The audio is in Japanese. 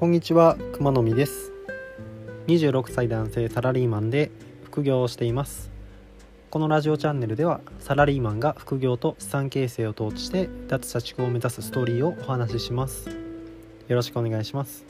こんにちは熊野美です。26歳男性サラリーマンで副業をしています。このラジオチャンネルではサラリーマンが副業と資産形成を通して脱社畜を目指すストーリーをお話しします。よろしくお願いします。